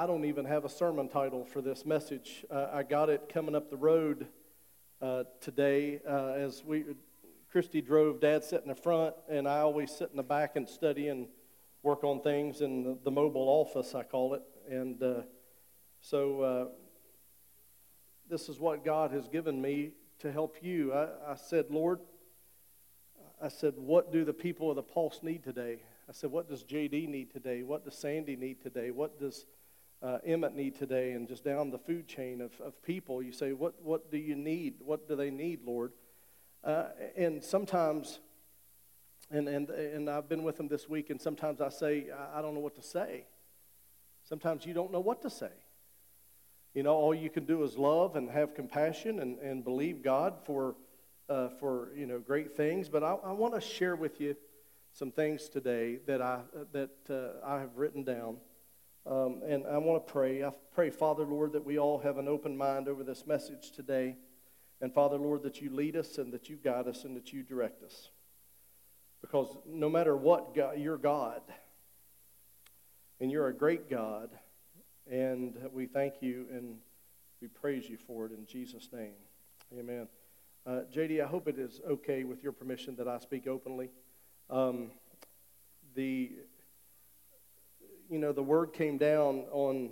I don't even have a sermon title for this message. Uh, I got it coming up the road uh, today uh, as we Christy drove. Dad sat in the front, and I always sit in the back and study and work on things in the, the mobile office, I call it. And uh, so uh, this is what God has given me to help you. I, I said, Lord, I said, what do the people of the Pulse need today? I said, what does JD need today? What does Sandy need today? What does uh, Emmett need today? And just down the food chain of, of people, you say, what, what do you need? What do they need, Lord? Uh, and sometimes, and, and, and I've been with them this week, and sometimes I say, I, don't know what to say. Sometimes you don't know what to say. You know, all you can do is love and have compassion and, and believe God for, uh, for you know, great things. But I, I want to share with you some things today that I, that, uh, I have written down. Um, and I want to pray. I pray, Father, Lord, that we all have an open mind over this message today. And Father, Lord, that you lead us and that you guide us and that you direct us. Because no matter what, God, you're God. And you're a great God. And we thank you and we praise you for it in Jesus' name. Amen. Uh, JD, I hope it is okay with your permission that I speak openly. Um, the, you know, the word came down on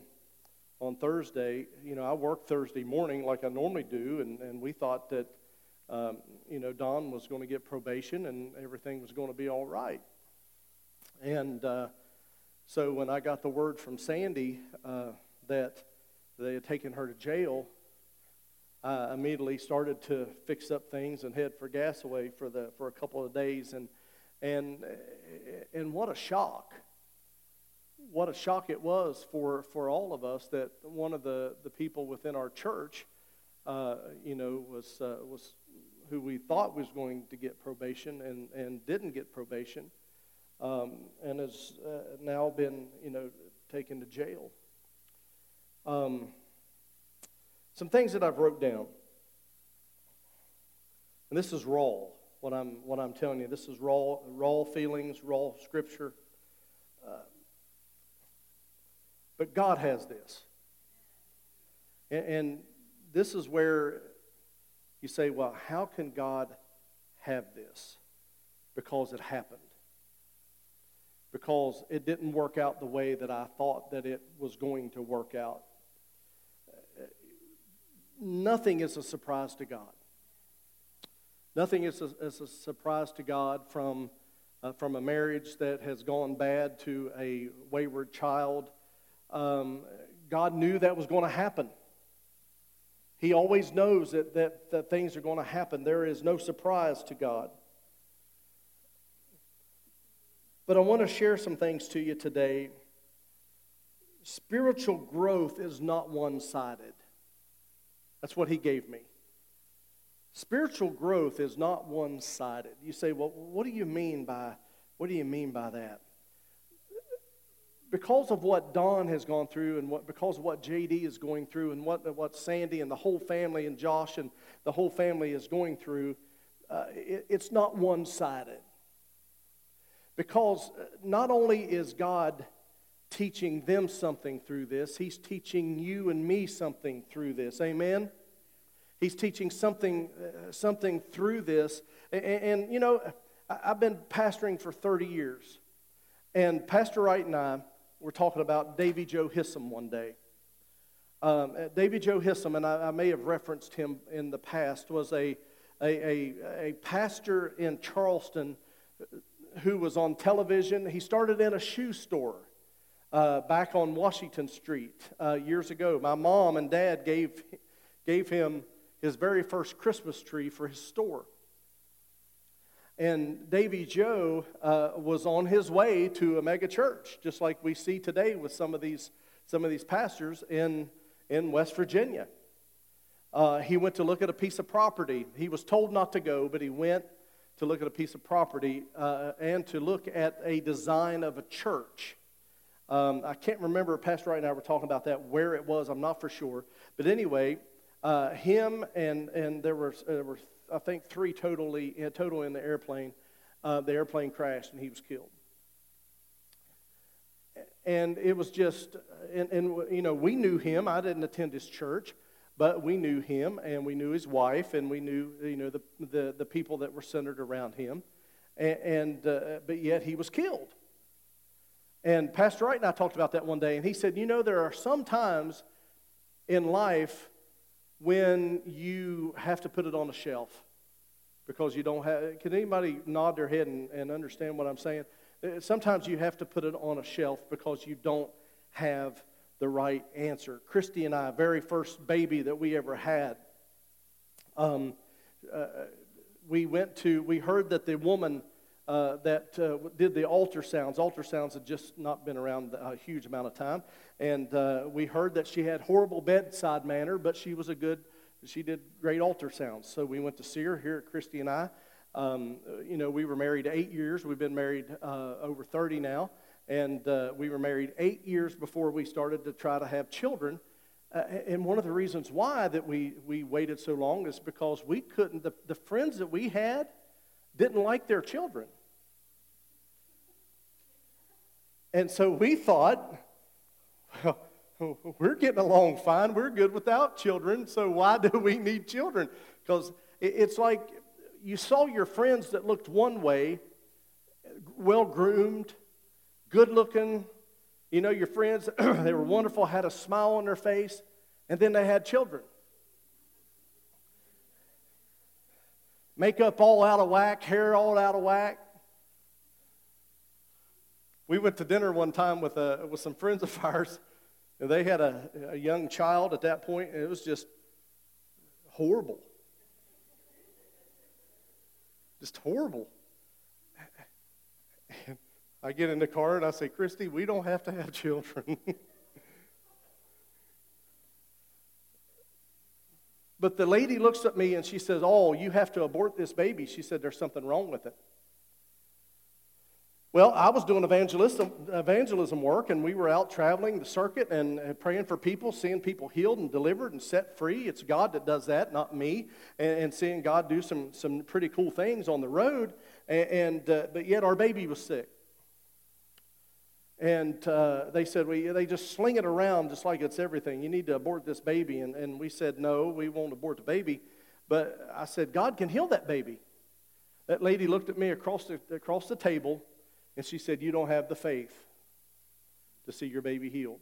on Thursday. You know, I work Thursday morning like I normally do, and, and we thought that, um, you know, Dawn was going to get probation and everything was going to be all right. And uh, so when I got the word from Sandy uh, that they had taken her to jail, I immediately started to fix up things and head for Gassaway for the for a couple of days, and and and what a shock! What a shock it was for for all of us that one of the the people within our church, uh, you know, was uh, was who we thought was going to get probation and and didn't get probation um, and has uh, now been, you know, taken to jail. Um, some things that I've wrote down, and this is raw. What I'm what I'm telling you, this is raw, raw feelings, raw scripture. Uh, but God has this, and, and this is where you say, well, how can God have this? Because it happened because it didn't work out the way that I thought that it was going to work out. Nothing is a surprise to God. Nothing is a, is a surprise to God from, uh, from a marriage that has gone bad to a wayward child. Um, God knew that was going to happen. He always knows that, that, that things are going to happen. There is no surprise to God. But I want to share some things to you today. Spiritual growth is not one sided. That's what he gave me. Spiritual growth is not one sided. You say, well, what do you mean by what do you mean by that? Because of what Dawn has gone through and what because of what JD is going through and what, what Sandy and the whole family and Josh and the whole family is going through, uh, it, it's not one sided. Because uh, not only is God teaching them something through this, He's teaching you and me something through this. Amen? He's teaching something, uh, something through this. And, and, you know, I've been pastoring for 30 years. And Pastor Wright and I were talking about Davy Joe Hissam one day. Um, uh, Davy Joe Hissam, and I, I, may have referenced him in the past, was a, a, a, a pastor in Charleston who was on television. He started in a shoe store uh, back on Washington Street uh, years ago. My mom and dad gave, gave him his very first Christmas tree for his store. And Davy Joe uh, was on his way to a mega church, just like we see today with some of these, some of these pastors in, in West Virginia. Uh, he went to look at a piece of property. He was told not to go, but he went to look at a piece of property uh, and to look at a design of a church. Um, I can't remember, Pastor Wright and I were talking about that, where it was, I'm not for sure. But anyway, uh, him and, and there were, there were, I think, three totally, total in the airplane. Uh, the airplane crashed and he was killed. and it was just, and, and you know, we knew him. I didn't attend his church, but we knew him, and we knew his wife, and we knew, you know, the, the, the people that were centered around him. And, and uh, but yet he was killed. And Pastor Wright and I talked about that one day, and he said, You know, there are some times in life when you have to put it on a shelf because you don't have. Can anybody nod their head and, and understand what I'm saying? Uh, sometimes you have to put it on a shelf because you don't have the right answer. Christy and I, very first baby that we ever had, um, uh, we went to, we heard that the woman uh, that uh, did the ultrasounds. Ultrasounds had just not been around a huge amount of time. And uh, we heard that she had horrible bedside manner, but she was a good, she did great ultrasounds. So we went to see her here at Christy and I. Um, you know, we were married eight years. We've been married uh, over 30 now. And uh, we were married eight years before we started to try to have children. Uh, and one of the reasons why that we, we waited so long is because we couldn't, the, the friends that we had didn't like their children. And so we thought, well, we're getting along fine. We're good without children, so why do we need children? Because it's like you saw your friends that looked one way, well groomed, good looking. You know, your friends, they were wonderful, had a smile on their face, and then they had children. Makeup all out of whack, hair all out of whack. We went to dinner one time with, a, with some friends of ours, and they had a, a young child at that point, and it was just horrible. Just horrible. And I get in the car and I say, Christy, we don't have to have children. but the lady looks at me and she says, Oh, you have to abort this baby. She said, There's something wrong with it. Well, I was doing evangelism, evangelism work, and we were out traveling the circuit and praying for people, seeing people healed and delivered and set free. It's God that does that, not me. And, and seeing God do some, some pretty cool things on the road. And, and uh, but yet our baby was sick. And uh, they said, well, they just sling it around just like it's everything. You need to abort this baby. And, and we said, no, we won't abort the baby. But I said, God can heal that baby. That lady looked at me across the, across the table and she said, You don't have the faith to see your baby healed.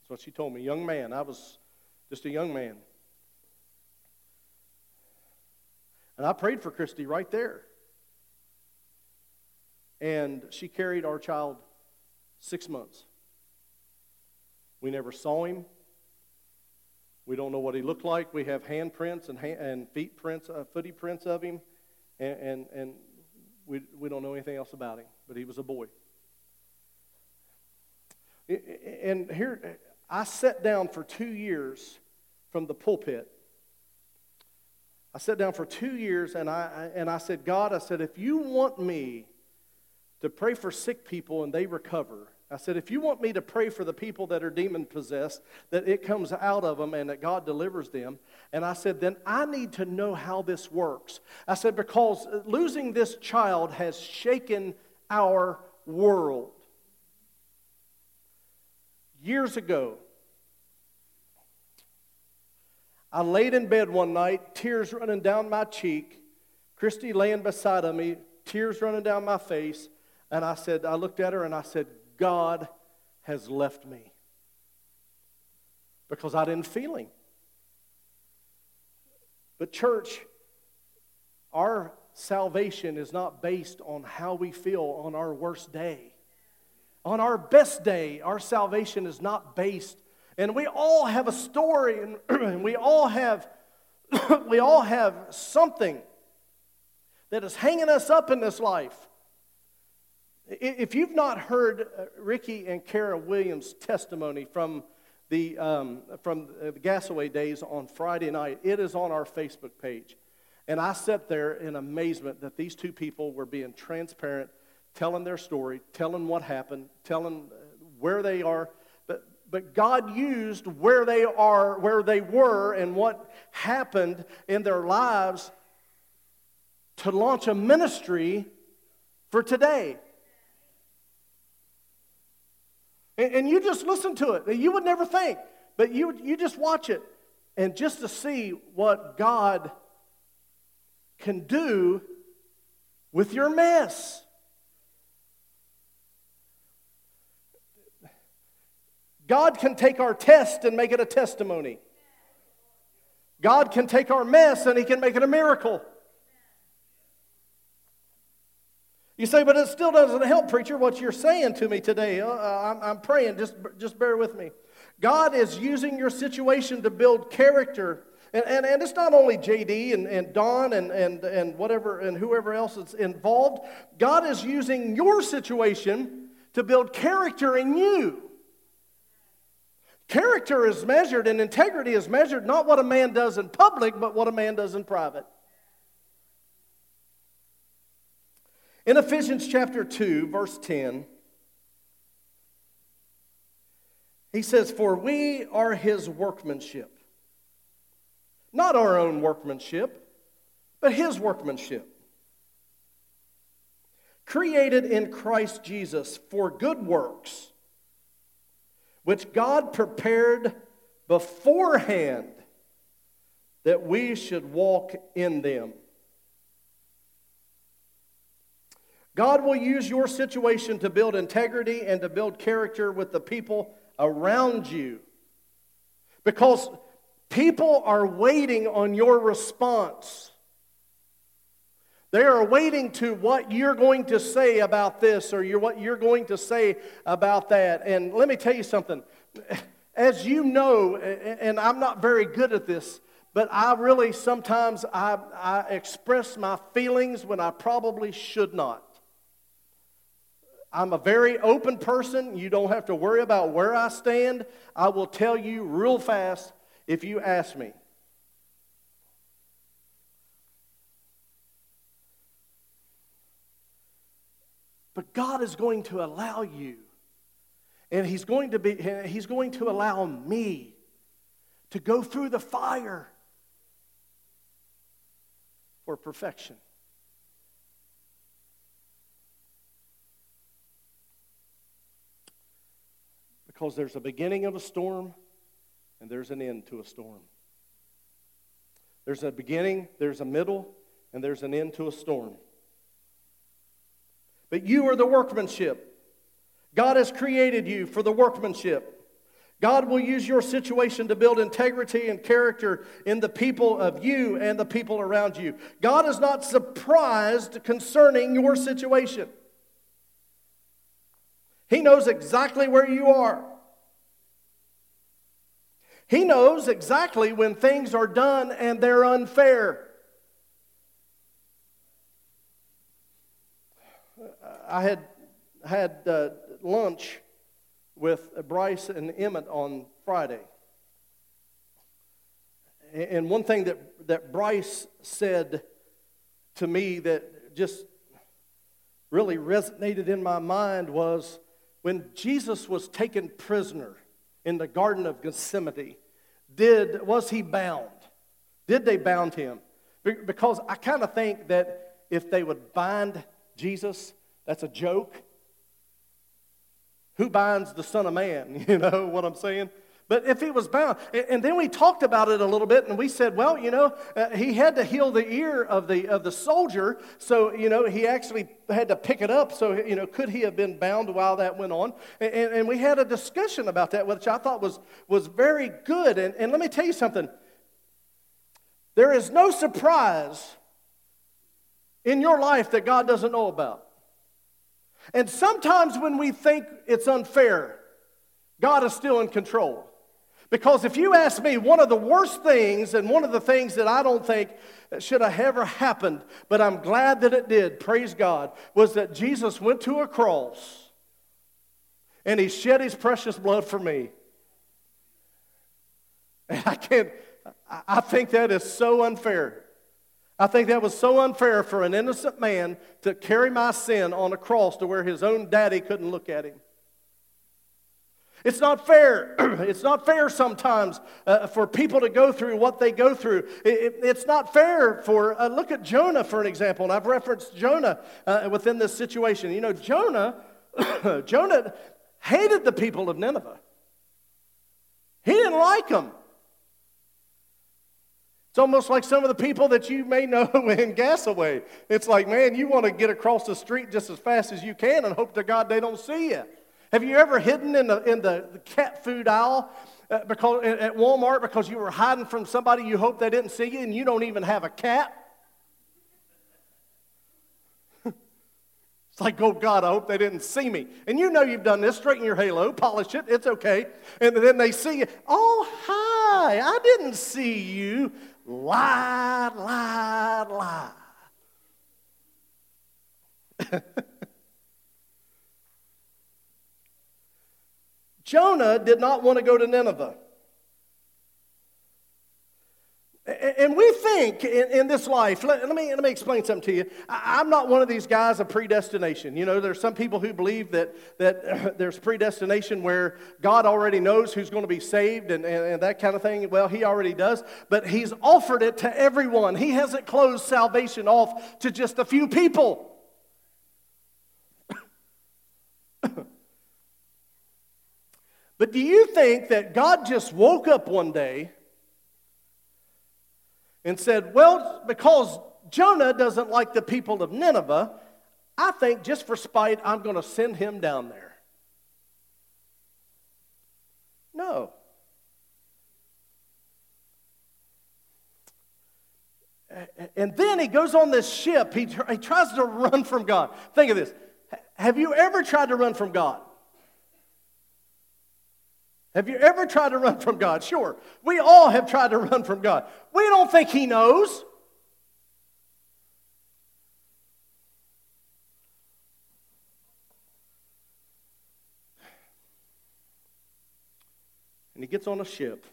That's what she told me. Young man, I was just a young man. And I prayed for Christy right there. And she carried our child Six months. We never saw him. We don't know what he looked like. We have handprints and, hand, and feet prints, uh, footy prints of him, and, and, and we, we don't know anything else about him, but he was a boy. And here, I sat down for two years from the pulpit. I sat down for two years and I, and I said, God, I said, if you want me to pray for sick people and they recover. I said, if you want me to pray for the people that are demon possessed, that it comes out of them and that God delivers them, and I said, then I need to know how this works. I said, because losing this child has shaken our world. Years ago, I laid in bed one night, tears running down my cheek, Christy laying beside of me, tears running down my face. And I said, I looked at her and I said, God has left me. Because I didn't feel him. But, church, our salvation is not based on how we feel on our worst day. On our best day, our salvation is not based. And we all have a story, and, we all have we all have something that is hanging us up in this life. If you've not heard uh, Ricky and Kara Williams' testimony from the, um, from the Gassaway days on Friday night, it is on our Facebook page. And I sat there in amazement that these two people were being transparent, telling their story, telling what happened, telling uh, where they are. But, but God used where they are, where they were, and what happened in their lives to launch a ministry for today. And, and you just listen to it. You would never think, but you, you just watch it. And just to see what God can do with your mess. God can take our test and make it a testimony. God can take our mess and He can make it a miracle. You say, but it still doesn't help, preacher, what you're saying to me today. Uh, uh I'm, I'm praying, just, just bear with me. God is using your situation to build character. And, and, and it's not only JD and, and Dawn and, and, and whatever and whoever else is involved. God is using your situation to build character in you. Character is measured and integrity is measured not what a man does in public, but what a man does in private. In Ephesians chapter 2, verse 10, he says, For we are his workmanship. Not our own workmanship, but his workmanship. Created in Christ Jesus for good works, which God prepared beforehand that we should walk in them. God will use your situation to build integrity and to build character with the people around you. Because people are waiting on your response. They are waiting to what you're going to say about this or what you're going to say about that. And let me tell you something. As you know, and I'm not very good at this, but I really sometimes I, I express my feelings when I probably should not. I'm a very open person. You don't have to worry about where I stand. I will tell you real fast if you ask me. But God is going to allow you, and He's going to be, He's going to allow me to go through the fire for perfection. Because there's a beginning of a storm and there's an end to a storm. There's a beginning, there's a middle, and there's an end to a storm. But you are the workmanship. God has created you for the workmanship. God will use your situation to build integrity and character in the people of you and the people around you. God is not surprised concerning your situation. He knows exactly where you are. He knows exactly when things are done and they're unfair. I had had uh, lunch with Bryce and Emmett on Friday. And one thing that, that Bryce said to me that just really resonated in my mind was when Jesus was taken prisoner in the Garden of Gethsemane, did, was he bound? Did they bound him? Because I kind of think that if they would bind Jesus, that's a joke. Who binds the Son of Man? You know what I'm saying? But if he was bound, and then we talked about it a little bit, and we said, well, you know, uh, he had to heal the ear of the of the soldier, so you know he actually had to pick it up. So you know, could he have been bound while that went on? And, and we had a discussion about that, which I thought was was very good. And, and let me tell you something. There is no surprise in your life that God doesn't know about. And sometimes when we think it's unfair, God is still in control. Because if you ask me, one of the worst things, and one of the things that I don't think should have ever happened, but I'm glad that it did, praise God, was that Jesus went to a cross and he shed his precious blood for me. And I can't, I think that is so unfair. I think that was so unfair for an innocent man to carry my sin on a cross to where his own daddy couldn't look at him. It's not fair. it's not fair sometimes uh, for people to go through what they go through. It, it, it's not fair for, uh, look at Jonah for an example, and I've referenced Jonah uh, within this situation. You know, Jonah, Jonah hated the people of Nineveh. He didn't like them. It's almost like some of the people that you may know in Gassaway. It's like, man, you want to get across the street just as fast as you can and hope to God they don't see you. Have you ever hidden in the, in the, cat food aisle uh, because, at Walmart because you were hiding from somebody you hope they didn't see you and you don't even have a cat? It's like, oh God, I hope they didn't see me. And you know you've done this. Straighten your halo, polish it, it's okay. And then they see you. Oh, hi, I didn't see you. Lie, lie, lie. Jonah did not want to go to Nineveh. And we think in, in this life, let, me, let me explain something to you. I, am not one of these guys of predestination. You know, there's some people who believe that, that there's predestination where God already knows who's going to be saved and, and, and that kind of thing. Well, He already does, but He's offered it to everyone. He hasn't closed salvation off to just a few people. but do you think that God just woke up one day? and said, Well, because Jonah doesn't like the people of Nineveh, I think just for spite, I'm going to send him down there. No. And then he goes on this ship. He, he tries to run from God. Think of this. Have you ever tried to run from God? Have you ever tried to run from God? Sure. We all have tried to run from God. We don't think He knows. And he gets on a ship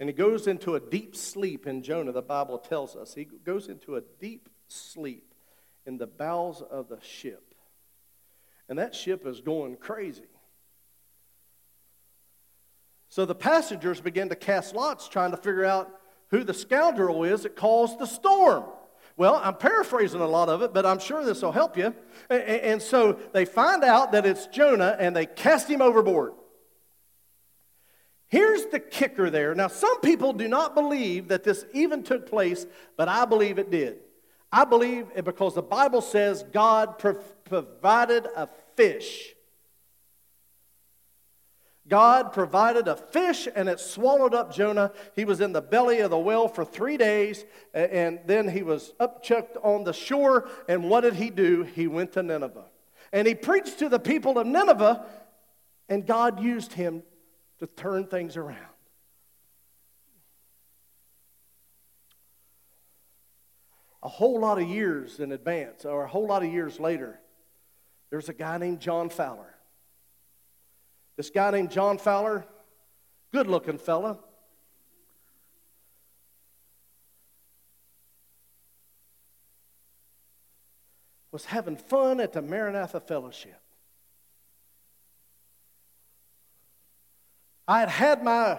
and he goes into a deep sleep in Jonah, the Bible tells us. He goes into a deep sleep in the bowels of the ship. And that ship is going crazy. So the passengers begin to cast lots trying to figure out who the scoundrel is that caused the storm. Well, I'm paraphrasing a lot of it, but I'm sure this will help you. And so they find out that it's Jonah and they cast him overboard. Here's the kicker there. Now, some people do not believe that this even took place, but I believe it did. I believe it because the Bible says God provided a fish God provided a fish and it swallowed up Jonah. He was in the belly of the whale for three days and then he was upchucked on the shore. And what did he do? He went to Nineveh. And he preached to the people of Nineveh and God used him to turn things around. A whole lot of years in advance, or a whole lot of years later, there's a guy named John Fowler. This guy named John Fowler, good looking fella. Was having fun at the Maranatha Fellowship. I had had my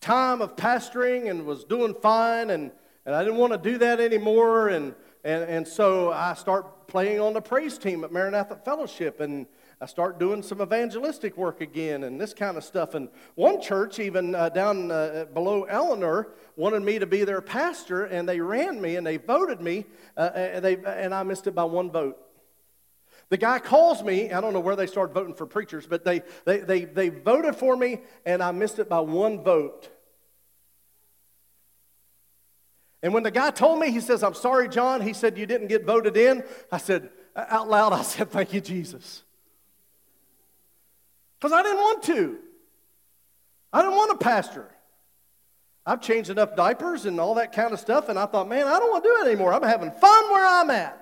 time of pastoring and was doing fine, and, and I didn't want to do that anymore. And, and, and so I start playing on the praise team at Maranatha Fellowship. And, I start doing some evangelistic work again and this kind of stuff. And one church, even uh, down uh, below Eleanor, wanted me to be their pastor, and they ran me and they voted me, uh, and, they, and I missed it by one vote. The guy calls me, I don't know where they started voting for preachers, but they, they, they, they voted for me, and I missed it by one vote. And when the guy told me, he says, I'm sorry, John. He said, You didn't get voted in. I said, out loud, I said, Thank you, Jesus. Because I didn't want to. I didn't want a pastor. I've changed enough diapers and all that kind of stuff, and I thought, man, I don't want to do it anymore. I'm having fun where I'm at.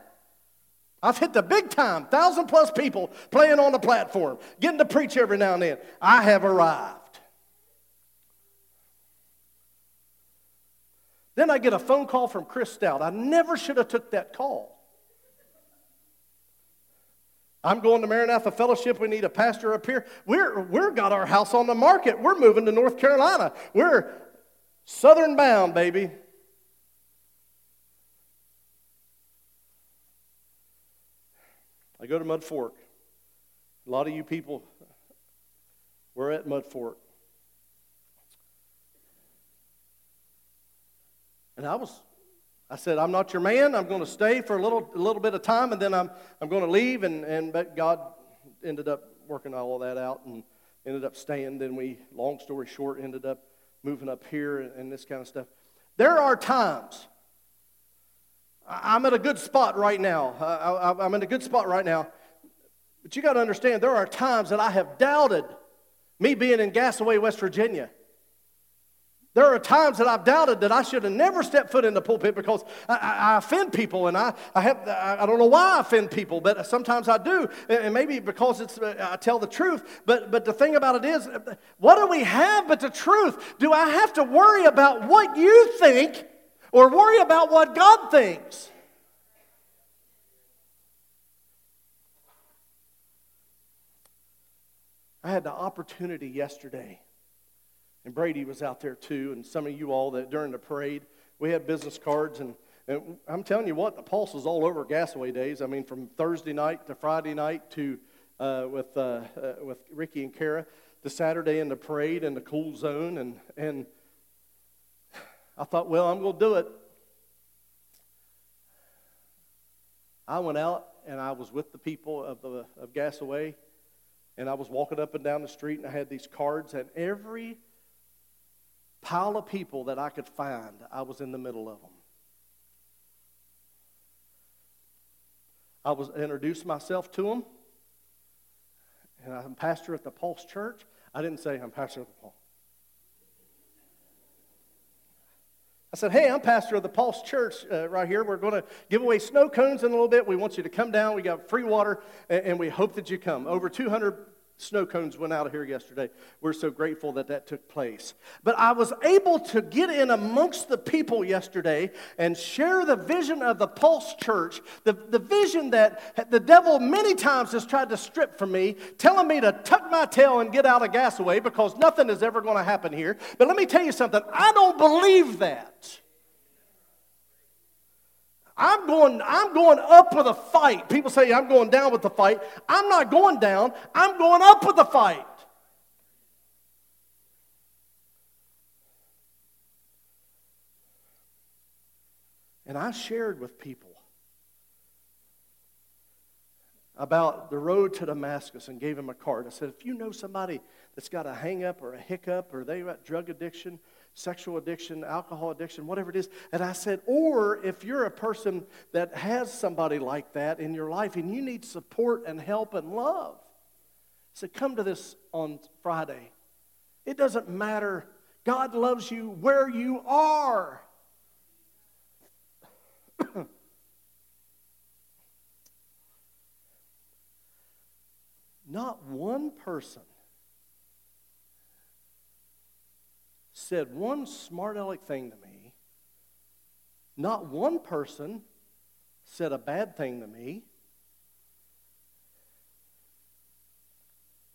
I've hit the big time, thousand plus people playing on the platform, getting to preach every now and then. I have arrived. Then I get a phone call from Chris Stout. I never should have took that call. I'm going to Maranatha Fellowship. We need a pastor up here. We're, we're got our house on the market. We're moving to North Carolina. We're southern bound, baby. I go to Mud Fork. A lot of you people were at Mud Fork. And I was, I said, I'm not your man. I'm going to stay for a little, a little bit of time, and then I'm, I'm going to leave. And, and but God ended up working all of that out and ended up staying. Then we, long story short, ended up moving up here and, and this kind of stuff. There are times. I'm at a good spot right now. I, am in a good spot right now. But you got to understand, there are times that I have doubted me being in Gassaway, West Virginia. There are times that I've doubted that I should have never stepped foot in the pulpit because I, I, I offend people, and I, I, have, I don't know why I offend people, but sometimes I do, and maybe because it's, uh, I tell the truth. But, but the thing about it is, what do we have but the truth? Do I have to worry about what you think or worry about what God thinks? I had the opportunity yesterday and Brady was out there too, and some of you all that during the parade, we had business cards, and, and I'm telling you what, the pulse was all over Gassaway days. I mean, from Thursday night to Friday night to uh, with uh, uh, with Ricky and Kara, to Saturday in the parade and the cool zone, and and I thought, well, I'm going to do it. I went out and I was with the people of the of Gassaway, and I was walking up and down the street, and I had these cards, and every pile of people that I could find, I was in the middle of them. I was introduced myself to them, and I'm pastor at the Pulse Church. I didn't say I'm pastor of the Pulse. I said, Hey, I'm pastor of the Pulse Church uh, right here. We're going to give away snow cones in a little bit. We want you to come down. We got free water, and, and we hope that you come. Over 200 snow cones went out of here yesterday. We're so grateful that that took place. But I was able to get in amongst the people yesterday and share the vision of the Pulse Church, the, the vision that the devil many times has tried to strip from me, telling me to tuck my tail and get out of Gassaway because nothing is ever going to happen here. But let me tell you something, I don't believe that. I'm going, I'm going up with a fight. People say I'm going down with the fight. I'm not going down, I'm going up with the fight. And I shared with people about the road to Damascus and gave them a card. I said, if you know somebody that's got a hang up or a hiccup or they've got drug addiction, sexual addiction, alcohol addiction, whatever it is. And I said, or if you're a person that has somebody like that in your life and you need support and help and love, I said, come to this on Friday. It doesn't matter. God loves you where you are. Not one person said one smart aleck thing to me. Not one person said a bad thing to me.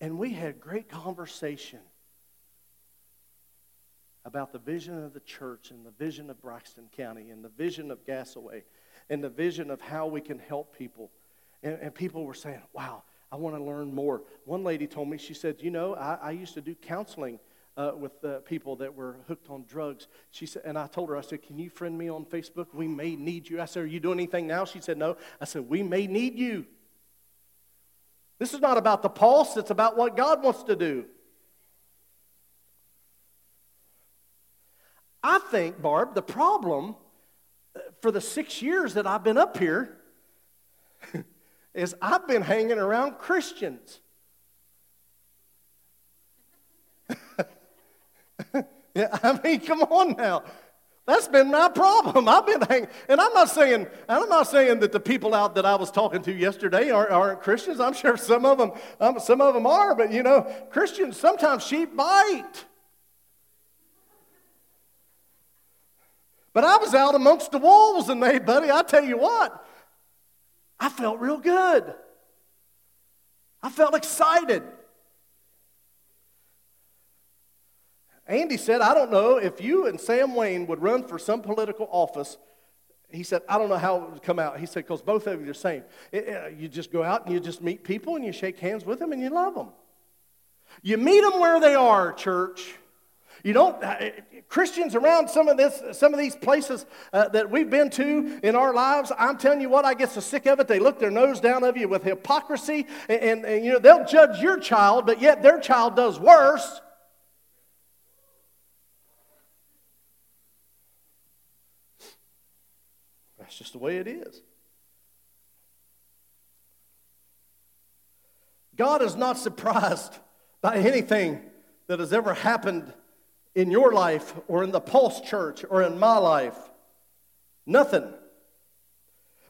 And we had great conversation about the vision of the church and the vision of Braxton County and the vision of Gassaway and the vision of how we can help people. And, and people were saying, wow, I want to learn more. One lady told me, she said, you know, I, I used to do counseling uh, with uh, people that were hooked on drugs. She said, and I told her, I said, "Can you friend me on Facebook? We may need you." I said, "Are you doing anything now?" She said, "No." I said, "We may need you." This is not about the pulse; it's about what God wants to do. I think, Barb, the problem uh, for the six years that I've been up here is I've been hanging around Christians. yeah, I mean, come on now. That's been my problem. I've been hanging, and I'm not saying, I'm not saying that the people out that I was talking to yesterday aren't, aren't Christians. I'm sure some of them, um, some of them are, but you know, Christians sometimes sheep bite. But I was out amongst the wolves, and they, buddy, I tell you what, I felt real good. I felt excited. Andy said, I don't know if you and Sam Wayne would run for some political office He said, I don't know how it would come out. He said, because both of you are the same. It, it, you just go out and you just meet people and you shake hands with them and you love them. You meet them where they are, church. You don't, uh, Christians around some of, this, some of these places uh, that we've been to in our lives, I'm telling you what, I get so sick of it. They look their nose down of you with hypocrisy, and, and, and you know, they'll judge your child, but yet their child does worse. That's just the way it is. God is not surprised by anything that has ever happened in your life or in the Pulse Church or in my life. Nothing.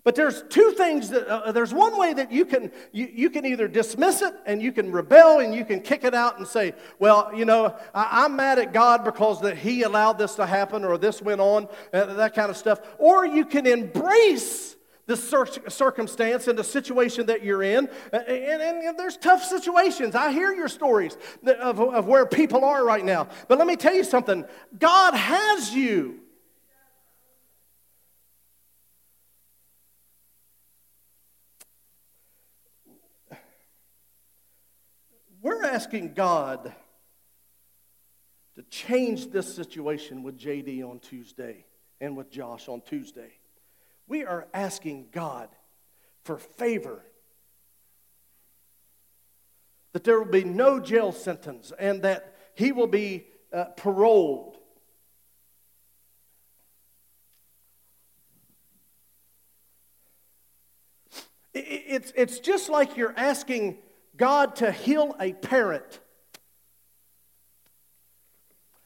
But there's two things that, uh, there's one way that you can, you, you can either dismiss it and you can rebel and you can kick it out and say, well, you know, I, am mad at God because that he allowed this to happen or this went on, uh, that kind of stuff. Or you can embrace the circumstance and the situation that you're in. And, and, and, there's tough situations. I hear your stories of, of where people are right now. But let me tell you something God has you. We're asking God to change this situation with JD on Tuesday and with Josh on Tuesday. We are asking God for favor. That there will be no jail sentence and that he will be uh, paroled. It's, it's just like you're asking God to heal a parent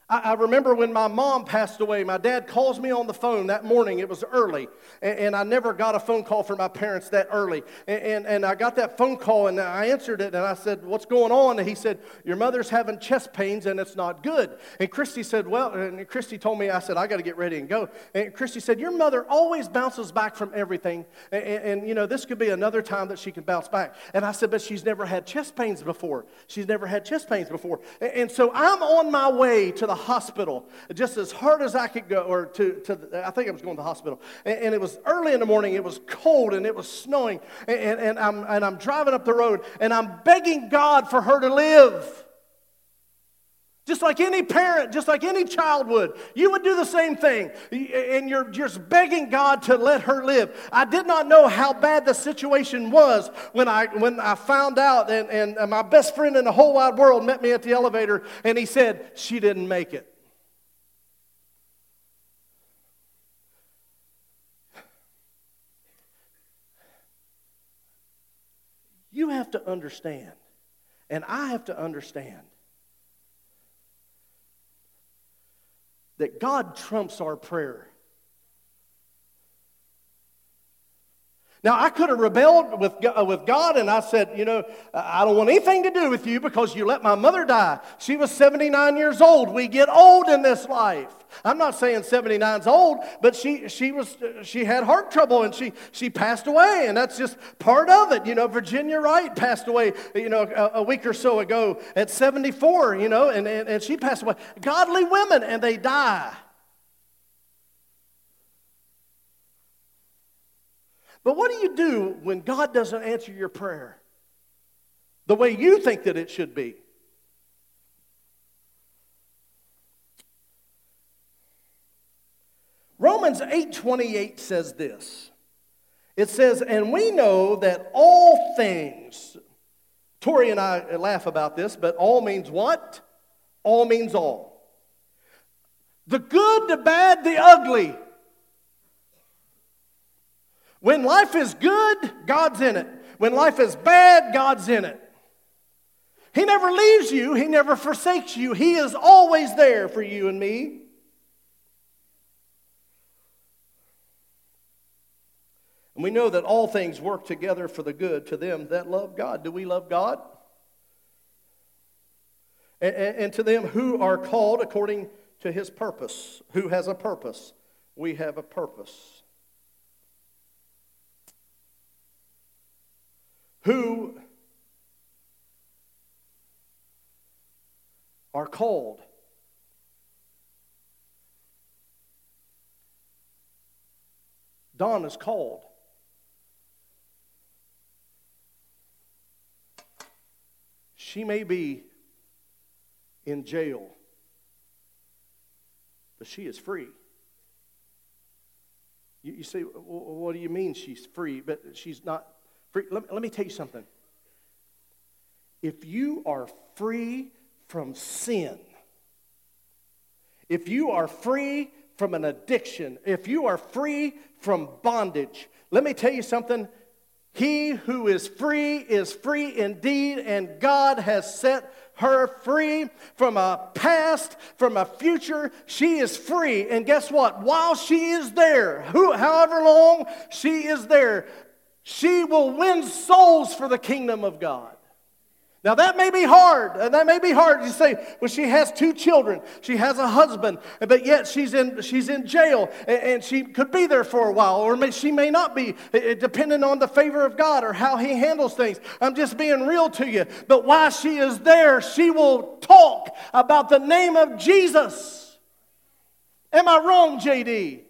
I, I remember when my mom passed away, my dad calls me on the phone that morning. It was early, and, and I never got a phone call from my parents that early. And, and, and, I got that phone call, and I answered it, and I said, What's going on? And he said, Your mother's having chest pains, and it's not good. And Christy said, Well, and Christy told me, I said, I got to get ready and go. And Christy said, Your mother always bounces back from everything, and, and you know, this could be another time that she can bounce back. And I said, But she's never had chest pains before. She's never had chest pains before. And so I'm on my way to the hospital just as hard as I could go, or to, to the, I think I was going to the hospital. And, and, it was early in the morning, it was cold and it was snowing. And, and, and, I'm, and I'm driving up the road and I'm begging God for her to live. Just like any parent, just like any child would. You would do the same thing. And you're just begging God to let her live. I did not know how bad the situation was when I, when I found out. And, and my best friend in the whole wide world met me at the elevator and he said, She didn't make it. You have to understand, and I have to understand that God trumps our prayer. Now, I could have rebelled with, uh, with God and I said, You know, I don't want anything to do with you because you let my mother die. She was 79 years old. We get old in this life. I'm not saying 79's old, but she, she, was, she had heart trouble and she, she passed away, and that's just part of it. You know, Virginia Wright passed away, you know, a, a week or so ago at 74, you know, and, and, and she passed away. Godly women, and they die. But what do you do when God doesn't answer your prayer the way you think that it should be? Romans 8:28 says this. It says, "And we know that all things Tori and I laugh about this, but all means what? All means all. The good, the bad, the ugly. When life is good, God's in it. When life is bad, God's in it. He never leaves you, He never forsakes you. He is always there for you and me. And we know that all things work together for the good to them that love God. Do we love God? And, and, and to them who are called according to his purpose. Who has a purpose? We have a purpose. Who are called. Dawn is called. She may be in jail, but she is free. You, you say, what do you mean she's free? But she's not. Let, let me tell you something. If you are free from sin, if you are free from an addiction, if you are free from bondage, let me tell you something. He who is free is free indeed, and God has set her free from a past, from a future. She is free. And guess what? While she is there, who, however long she is there, she will win souls for the kingdom of God. Now, that may be hard. And that may be hard. You say, well, she has two children. She has a husband, but yet she's in, she's in jail and, and she could be there for a while, or may, she may not be, eh, eh, depending on the favor of God or how He handles things. I'm just being real to you. But while she is there, she will talk about the name of Jesus. Am I wrong, JD?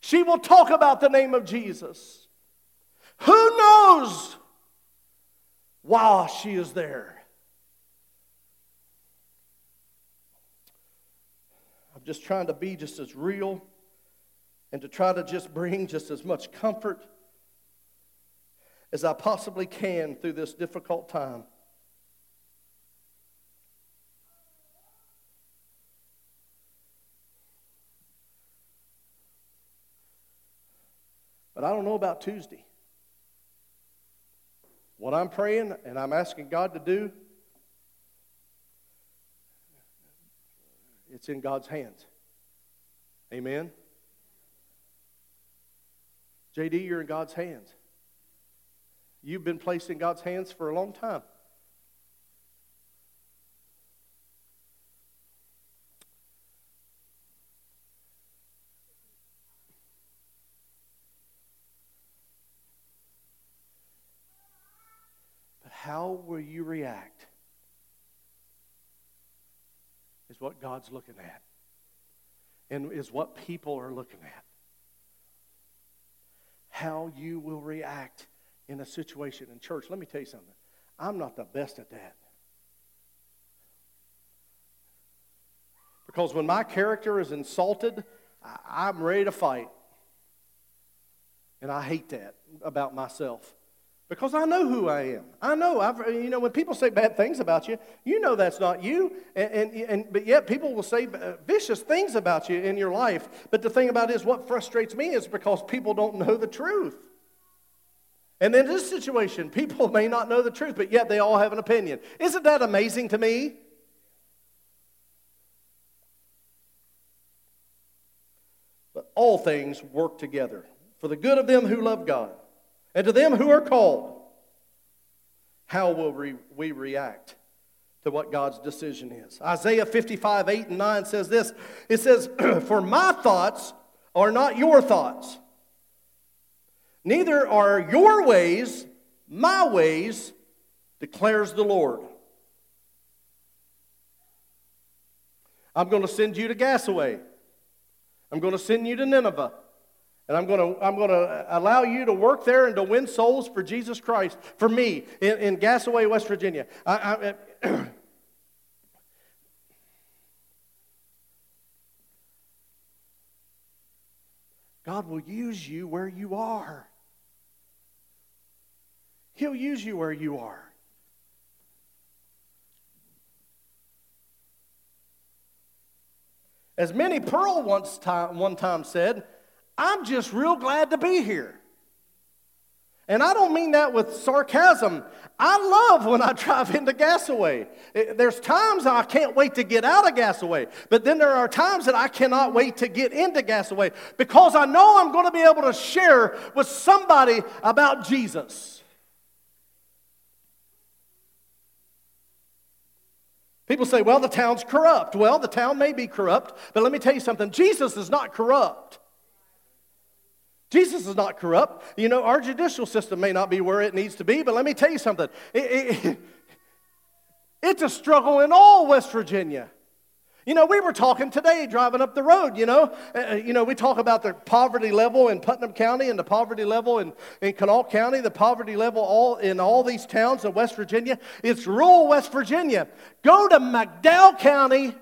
She will talk about the name of Jesus. Who knows? while she is there. I'm just trying to be just as real and to try to just bring just as much comfort as I possibly can through this difficult time. But I don't know about Tuesday. What I'm praying and I'm asking God to do, it's in God's hands. Amen. JD, you're in God's hands. You've been placed in God's hands for a long time. How will you react? Is what God's looking at, and is what people are looking at. How you will react in a situation in church. Let me tell you something. I'm not the best at that. Because when my character is insulted, I'm ready to fight. And I hate that about myself because I know who I am. I know. I've, you know, when people say bad things about you, you know that's not you. And, and, and, but yet people will say uh, vicious things about you in your life. But the thing about it is, what frustrates me is because people don't know the truth. And in this situation, people may not know the truth, but yet they all have an opinion. Isn't that amazing to me? But all things work together for the good of them who love God and to them who are called, how will we react to what God's decision is? Isaiah 55, 8 and 9 says this It says, For my thoughts are not your thoughts, neither are your ways my ways, declares the Lord. I'm going to send you to Gassaway. I'm going to send you to Nineveh. And I'm going to I'm going to allow you to work there and to win souls for Jesus Christ for me in, in Gassaway, West Virginia. I, I, uh, God will use you where you are. He'll use you where you are. As Minnie Pearl once time, one time said, I'm just real glad to be here. And I don't mean that with sarcasm. I love when I drive into Gassaway. Eh, there's times I can't wait to get out of Gassaway, but then there are times that I cannot wait to get into Gassaway because I know I'm going to be able to share with somebody about Jesus. People say, well, the town's corrupt. Well, the town may be corrupt, but let me tell you something Jesus is not corrupt. Jesus is not corrupt. You know, our judicial system may not be where it needs to be, but let me tell you something. It, it, it's a struggle in all West Virginia. You know, we were talking today driving up the road, you know. Uh, you know, we talk about the poverty level in Putnam County and the poverty level in, in Kanawha County, the poverty level all in all these towns of West Virginia. It's rural West Virginia. Go to McDowell County,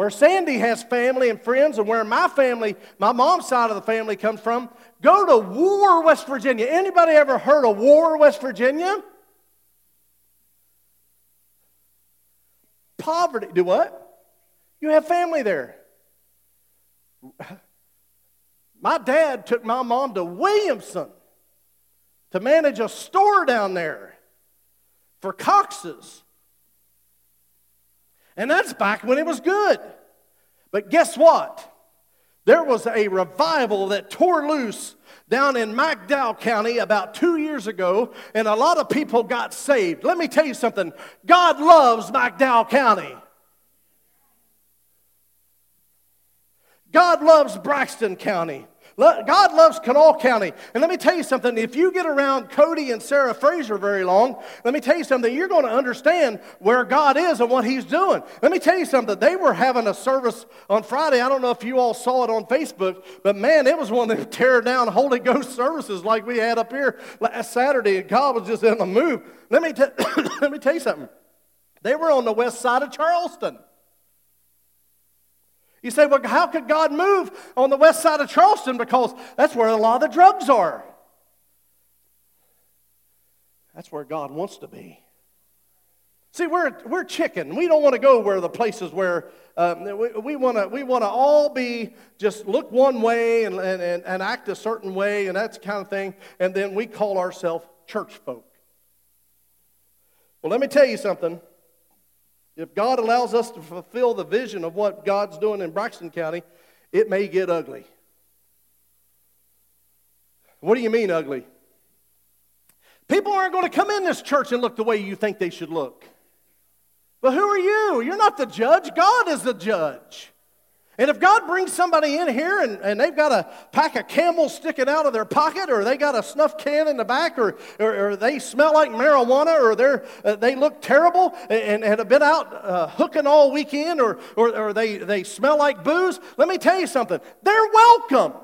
where Sandy has family and friends, and where my family, my mom's side of the family comes from. Go to War, West Virginia. Anybody ever heard of War, West Virginia? Poverty. Do what? You have family there. My dad took my mom to Williamson to manage a store down there for Cox's. And that's back when it was good. But guess what? There was a revival that tore loose down in McDowell County about two years ago, and a lot of people got saved. Let me tell you something God loves McDowell County. God loves Braxton County. God loves Kanawha County. And let me tell you something if you get around Cody and Sarah Fraser very long, let me tell you something, you're going to understand where God is and what He's doing. Let me tell you something, they were having a service on Friday. I don't know if you all saw it on Facebook, but man, it was one of them tear down Holy Ghost services like we had up here last Saturday, God was just in the move. Let me, t- let me tell you something. They were on the west side of Charleston. You say, well, how could God move on the west side of Charleston? Because that's where a lot of the drugs are. That's where God wants to be. See, we're, we're chicken. We don't want to go where the places where um, we, we want to we wanna all be just look one way and, and, and act a certain way and that kind of thing, and then we call ourselves church folk. Well, let me tell you something. If God allows us to fulfill the vision of what God's doing in Braxton County, it may get ugly. What do you mean, ugly? People aren't going to come in this church and look the way you think they should look. But who are you? You're not the judge, God is the judge. And if God brings somebody in here and, and they've got a pack of camels sticking out of their pocket, or they got a snuff can in the back, or, or, or they smell like marijuana, or they're, uh, they look terrible and, and have been out uh, hooking all weekend, or, or, or they, they smell like booze, let me tell you something. They're welcome.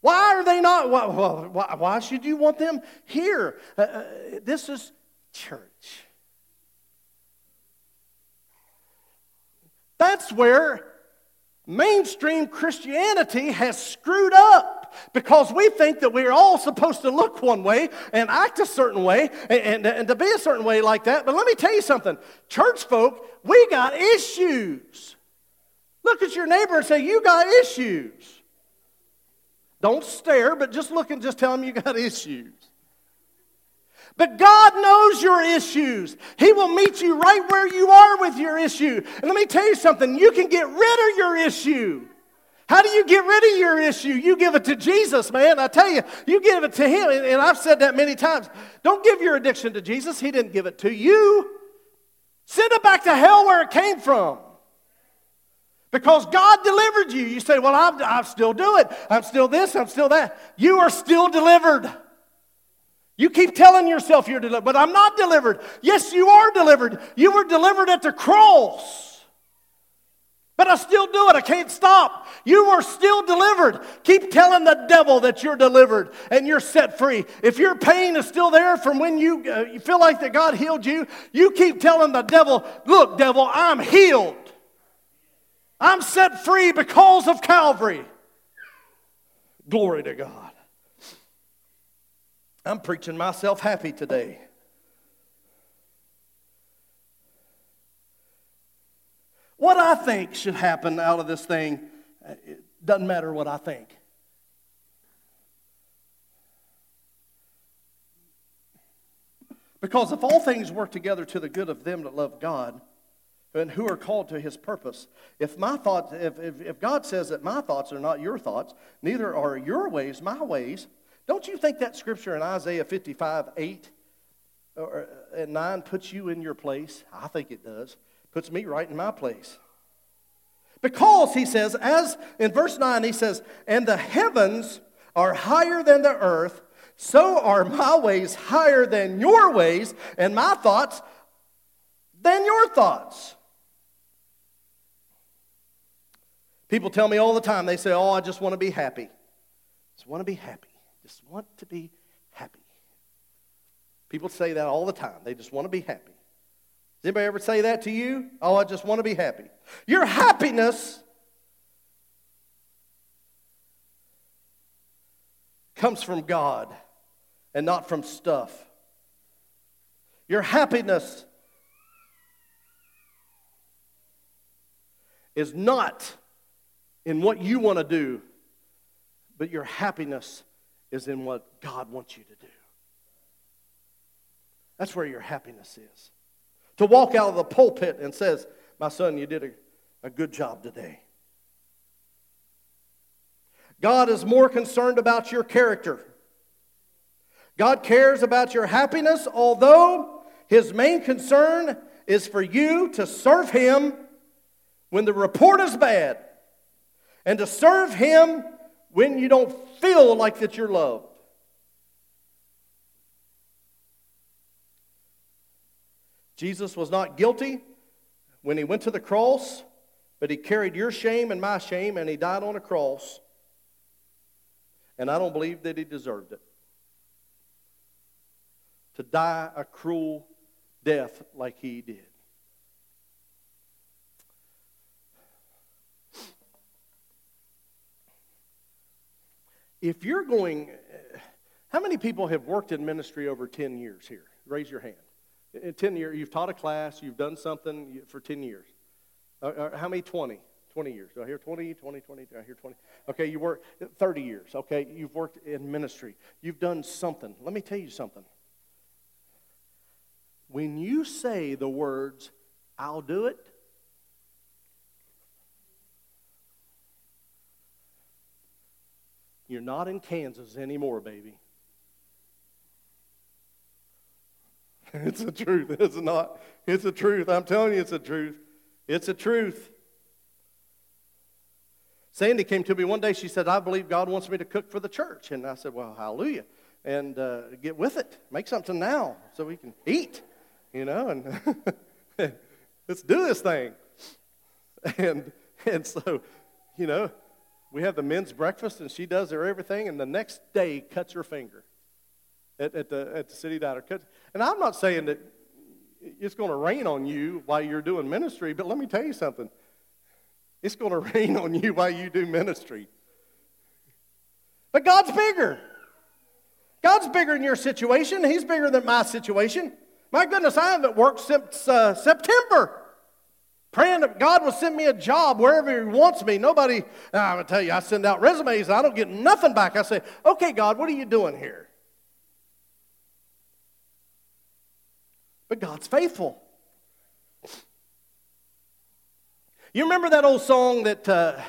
Why are they not? Why, why, why should you want them here? Uh, uh this is church. That's where mainstream Christianity has screwed up because we think that we're all supposed to look one way and act a certain way and, and, and, to be a certain way like that. But let me tell you something church folk, we got issues. Look at your neighbor and say, You got issues. Don't stare, but just look and just tell them you got issues. But God knows your issues. He will meet you right where you are with your issue. And let me tell you something you can get rid of your issue. How do you get rid of your issue? You give it to Jesus, man. I tell you, you give it to Him. And I've said that many times. Don't give your addiction to Jesus, He didn't give it to you. Send it back to hell where it came from. Because God delivered you. You say, Well, I'm, I'm still doing it. I'm still this, I'm still that. You are still delivered. You keep telling yourself you're delivered, but I'm not delivered. Yes, you are delivered. You were delivered at the cross. But I still do it. I can't stop. You are still delivered. Keep telling the devil that you're delivered and you're set free. If your pain is still there from when you, uh, you feel like that God healed you, you keep telling the devil, Look, devil, I'm healed. I'm set free because of Calvary. Glory to God. I'm preaching myself happy today. What I think should happen out of this thing, it doesn't matter what I think. Because if all things work together to the good of them that love God and who are called to his purpose, if my thoughts, if, if, if God says that my thoughts are not your thoughts, neither are your ways my ways, don't you think that scripture in Isaiah 55 8 or, uh, and 9 puts you in your place? I think it does. Puts me right in my place. Because, he says, as in verse 9, he says, and the heavens are higher than the earth, so are my ways higher than your ways, and my thoughts than your thoughts. People tell me all the time, they say, Oh, I just want to be happy. I Just want to be happy. Just want to be happy. People say that all the time. They just want to be happy. Does anybody ever say that to you? Oh, I just want to be happy. Your happiness comes from God and not from stuff. Your happiness is not in what you want to do, but your happiness is in what God wants you to do. That's where your happiness is. To walk out of the pulpit and says, "My son, you did a, a good job today." God is more concerned about your character. God cares about your happiness, although his main concern is for you to serve him when the report is bad and to serve him when you don't feel like that you're loved. Jesus was not guilty when he went to the cross, but he carried your shame and my shame and he died on a cross. And I don't believe that he deserved it. To die a cruel death like he did. If you're going, how many people have worked in ministry over 10 years here? Raise your hand. In 10 years, you've taught a class, you've done something for 10 years. Uh, uh, how many? 20. 20 years. Do I hear 20, 20, 20? Do I hear 20? Okay, you work 30 years. Okay, you've worked in ministry. You've done something. Let me tell you something. When you say the words, I'll do it, You're not in Kansas anymore, baby. It's the truth. It's not. It's the truth. I'm telling you, it's the truth. It's the truth. Sandy came to me one day. She said, I believe God wants me to cook for the church. And I said, Well, hallelujah. And uh, get with it. Make something now so we can eat, you know, and let's do this thing. And, and so, you know, we have the men's breakfast, and she does her everything, and the next day cuts her finger at, at the, at the city diner. And I'm not saying that it's going to rain on you while you're doing ministry, but let me tell you something. It's going to rain on you while you do ministry. But God's bigger. God's bigger than your situation. He's bigger than my situation. My goodness, I haven't worked since uh, September God will send me a job wherever He wants me. Nobody, I'm going to tell you, I send out resumes and I don't get nothing back. I say, okay, God, what are you doing here? But God's faithful. You remember that old song that, uh,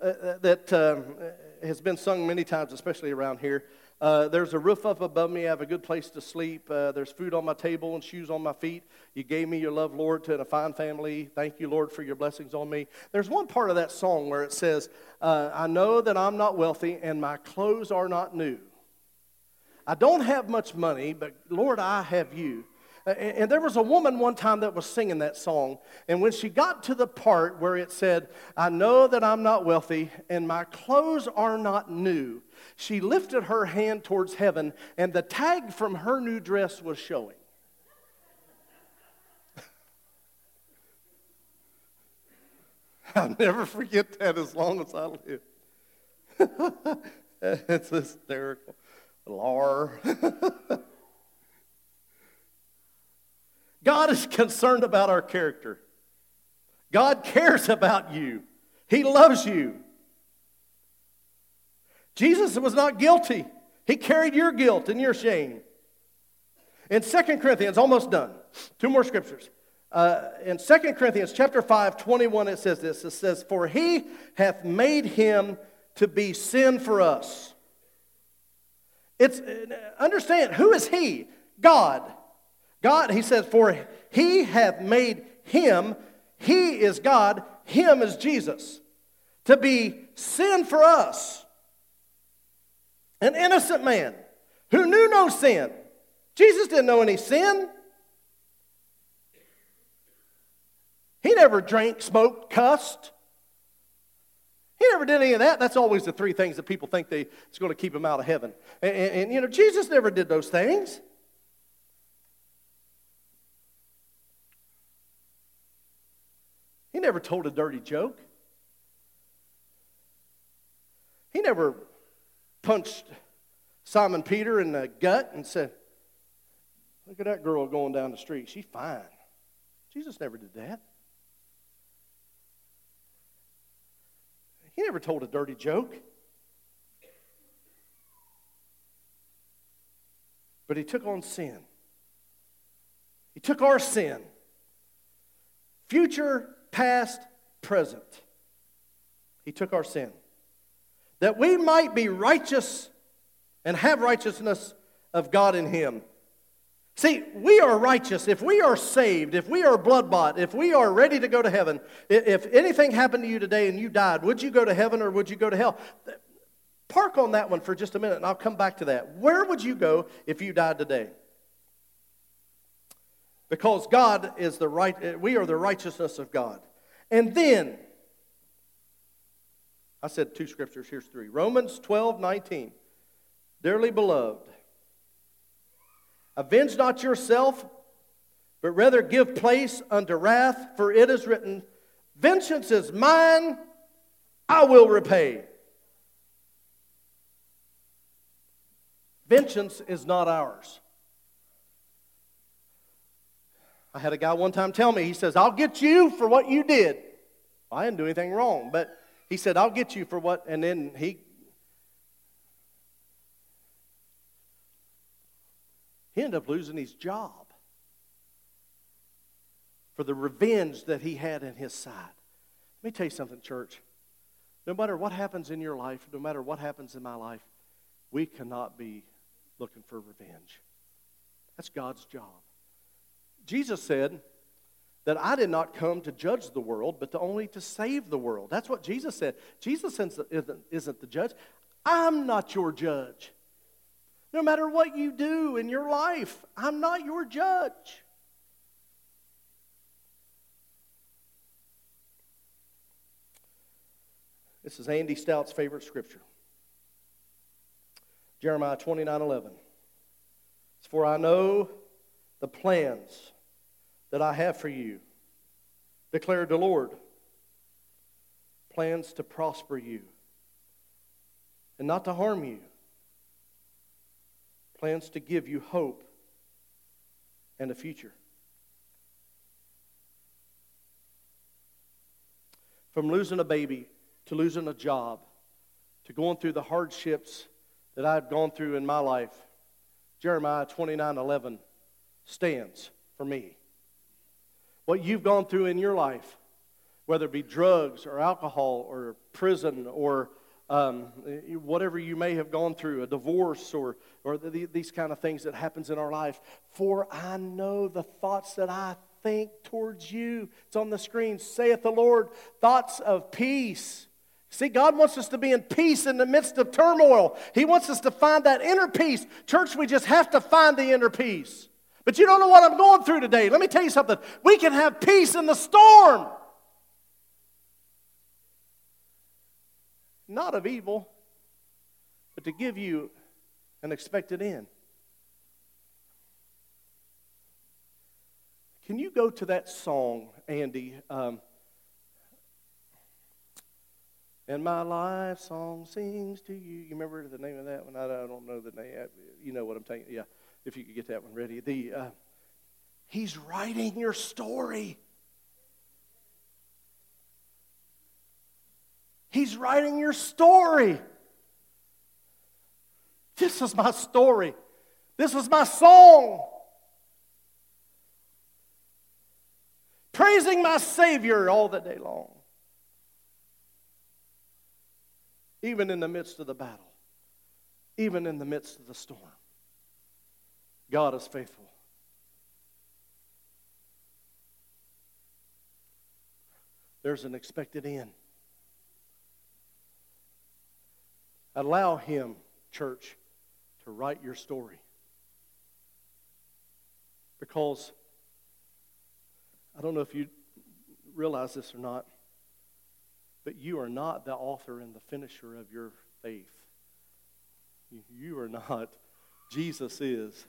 uh, that um, has been sung many times, especially around here? Uh, there's a roof up above me. I have a good place to sleep. Uh, there's food on my table and shoes on my feet. You gave me your love, Lord, to a fine family. Thank you, Lord, for your blessings on me. There's one part of that song where it says, uh, I know that I'm not wealthy and my clothes are not new. I don't have much money, but Lord, I have you. Uh, and there was a woman one time that was singing that song. And when she got to the part where it said, I know that I'm not wealthy and my clothes are not new, she lifted her hand towards heaven and the tag from her new dress was showing. I'll never forget that as long as I live. it's hysterical. Lar. God is concerned about our character. God cares about you. He loves you. Jesus was not guilty. He carried your guilt and your shame. In 2 Corinthians, almost done, two more scriptures. Uh, in 2 Corinthians chapter 5, 21, it says this. It says, For he hath made him to be sin for us. It's understand who is he? God. God, he says, for he hath made him, he is God, him is Jesus, to be sin for us. An innocent man who knew no sin. Jesus didn't know any sin. He never drank, smoked, cussed. He never did any of that. That's always the three things that people think they, it's going to keep him out of heaven. And, and, and, you know, Jesus never did those things. He never told a dirty joke. He never punched Simon Peter in the gut and said, Look at that girl going down the street. She's fine. Jesus never did that. He never told a dirty joke. But he took on sin. He took our sin. Future, past, present. He took our sin. That we might be righteous and have righteousness of God in him. See, we are righteous. If we are saved, if we are blood bought, if we are ready to go to heaven, if anything happened to you today and you died, would you go to heaven or would you go to hell? Park on that one for just a minute and I'll come back to that. Where would you go if you died today? Because God is the right, we are the righteousness of God. And then, I said two scriptures, here's three Romans 12, 19. Dearly beloved, Avenge not yourself, but rather give place unto wrath, for it is written, Vengeance is mine, I will repay. Vengeance is not ours. I had a guy one time tell me, he says, I'll get you for what you did. I didn't do anything wrong, but he said, I'll get you for what, and then he He ended up losing his job for the revenge that he had in his side. Let me tell you something, church. No matter what happens in your life, no matter what happens in my life, we cannot be looking for revenge. That's God's job. Jesus said that I did not come to judge the world, but to only to save the world. That's what Jesus said. Jesus isn't, isn't the judge. I'm not your judge. No matter what you do in your life, I'm not your judge. This is Andy Stout's favorite scripture. Jeremiah 29 11. For I know the plans that I have for you, declared the Lord. Plans to prosper you and not to harm you plans to give you hope and a future. From losing a baby to losing a job to going through the hardships that I've gone through in my life, Jeremiah 29 11 stands for me. What you've gone through in your life, whether it be drugs or alcohol or prison or um, whatever you may have gone through, a divorce or, or the, these kind of things that happens in our life. For I know the thoughts that I think towards you. It's on the screen. Saith the Lord, thoughts of peace. See, God wants us to be in peace in the midst of turmoil. He wants us to find that inner peace. Church, we just have to find the inner peace. But you don't know what I'm going through today. Let me tell you something. We can have peace in the storm. not of evil, but to give you an expected end. Can you go to that song, Andy? Um, and my life song sings to you. You remember the name of that one? I, don't know the name. You know what I'm saying? Yeah, if you could get that one ready. The uh, He's writing your story. He's writing your story. This is my story. This is my song. Praising my Savior all the day long. Even in the midst of the battle, even in the midst of the storm, God is faithful. There's an expected end. Allow Him, church, to write your story. Because I don't know if you realize this or not, but you are not the author and the finisher of your faith. You are not. Jesus is.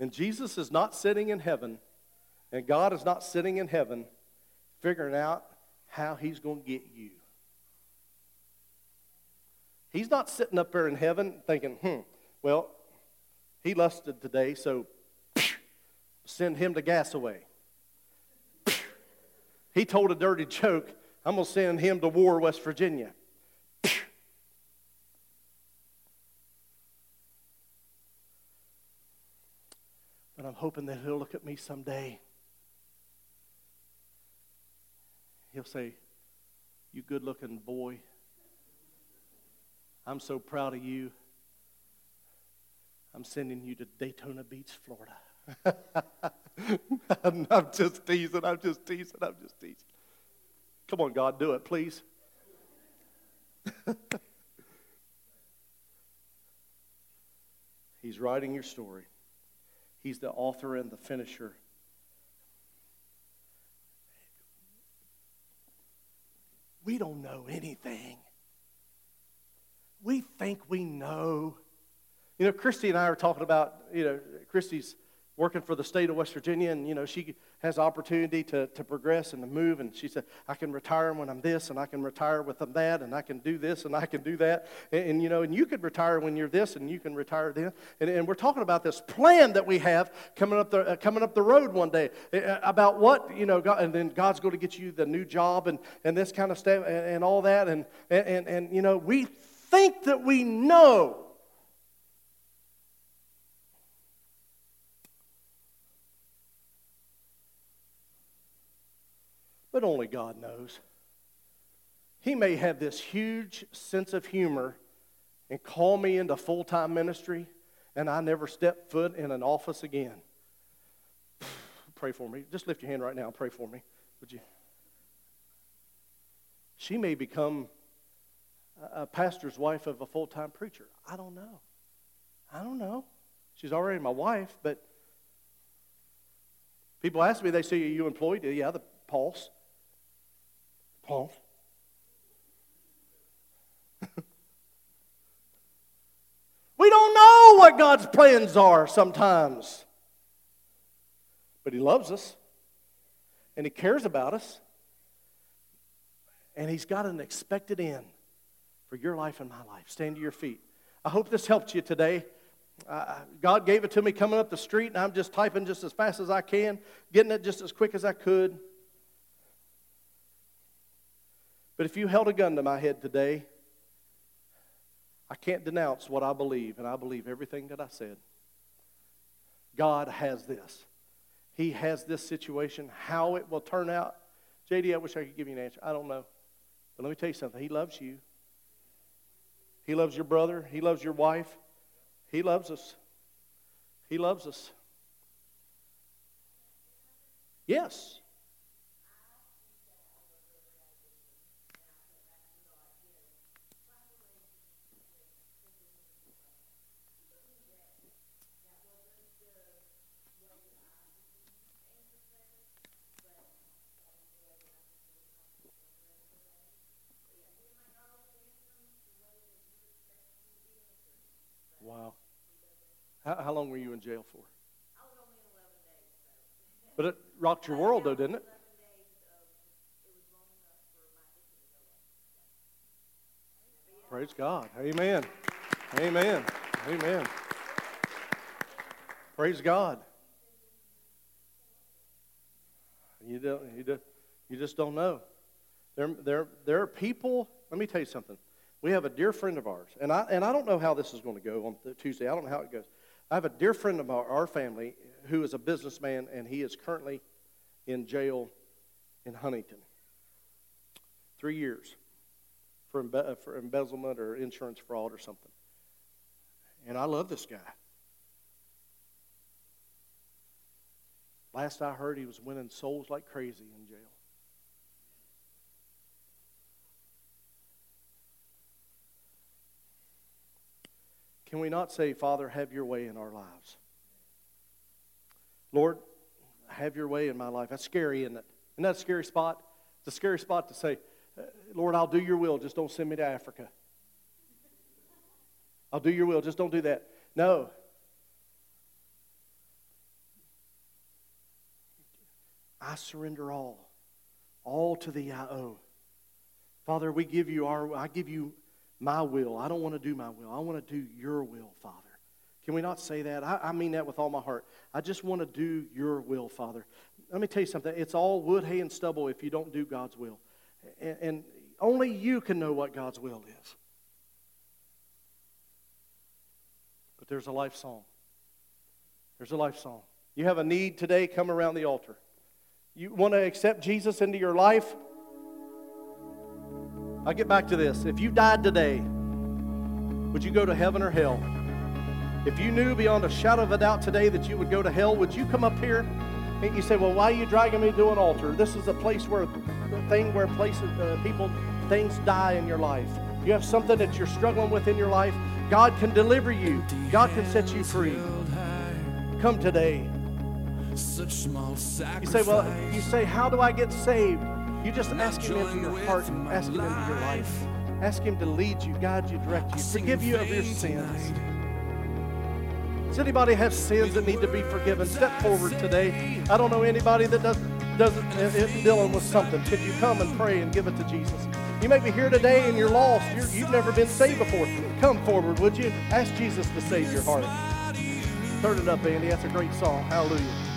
And Jesus is not sitting in heaven, and God is not sitting in heaven figuring out how he's going to get you. He's not sitting up there in heaven thinking, hmm, well, he lusted today, so send him to Gassaway. He told a dirty joke, I'm going to send him to War, West Virginia. Hoping that he'll look at me someday. He'll say, You good looking boy. I'm so proud of you. I'm sending you to Daytona Beach, Florida. I'm, just teasing, I'm just teasing, I'm just teasing. Come on, God, do it, please. He's writing your story. He's the author and the finisher. We don't know anything. We think we know. You know, Christy and I are talking about, you know, Christy's working for the state of West Virginia, and you know she has opportunity to, to progress and to move. And she said, "I can retire when I'm this, and I can retire with them that, and I can do this, and I can do that, and, and you know, and you could retire when you're this, and you can retire then." And, and we're talking about this plan that we have coming up the uh, coming up the road one day uh, about what you know, God, and then God's going to get you the new job and and this kind of stuff and, and all that, and and, and you know, we think that we know but only God knows. He may have this huge sense of humor and call me into full time ministry, and I never step foot in an office again. pray for me. Just lift your hand right now. and Pray for me. Would you? She may become a pastor's wife of a full time preacher. I don't know. I don't know. She's already my wife, but people ask me, they say, Are you employed? Yeah, the pulse. Paul. we don't know what God's plans are sometimes. But He loves us, and He cares about us, and He's got an expected end for your life and my life. Stand to your feet. I hope this helped you today. Uh, God gave it to me coming up the street, and I'm just typing just as fast as I can, getting it just as quick as I could. But if you held a gun to my head today, I can't denounce what I believe, and I believe everything that I said. God has this. He has this situation. How it will turn out, JD, I wish I could give you an answer. I don't know. But let me tell you something. He loves you. He loves your brother. He loves your wife. He loves us. He loves us. Yes. Wow. How, how long were you in jail for? But it rocked your world, though, didn't it? Praise God. Amen. Amen. Amen. Praise God. You don't, you, do, you just don't know. There, there, there are people, let me tell you something. We have a dear friend of ours, and I, and I don't know how this is going to go on Tuesday. I don't know how it goes. I have a dear friend of our, family who is a businessman, and he is currently in jail in Huntington. Three years for, embe- uh, for embezzlement or insurance fraud or something. And I love this guy. Last I heard, he was winning souls like crazy in jail. Can we not say, Father, have your way in our lives? Lord, have your way in my life. That's scary, isn't it? Isn't that a scary spot? It's a scary spot to say, uh, Lord, I'll do your will, just don't send me to Africa. I'll do your will, just don't do that. No. I surrender all. All to thee I. Father, we give you our I give you my will. I don't want to do my will. I want to do your will, Father. Can we not say that? I, I mean that with all my heart. I just want to do your will, Father. Let me tell you something. It's all wood, hay, and stubble if you don't do God's will. And, and only you can know what God's will is. But there's a life song. There's a life song. You have a need today, come around the altar. You want to accept Jesus into your life? I'll get back to this. If you died today, would you go to heaven or hell? If you knew beyond a shadow of a doubt today that you would go to hell, would you come up here? And you say, "Well, why are you dragging me to an altar? This is a place where the thing where places, uh, people, things die in your life. You have something that you're struggling with in your life. God can deliver you. God can set you free. Come today. Such small You say, "Well, you say, how do I get saved?" You just ask Him into your heart, ask Him into your life. Ask Him to lead you, guide you, direct you, forgive you of your sins. Does anybody have sins that need to be forgiven? Step forward today. I don't know anybody that does, doesn't isn't dealing with something. Could you come and pray and give it to Jesus? You may be here today and you're lost. You're, you've never been saved before. Come forward, would you? Ask Jesus to save your heart. Turn it up, Andy. That's a great song. Hallelujah.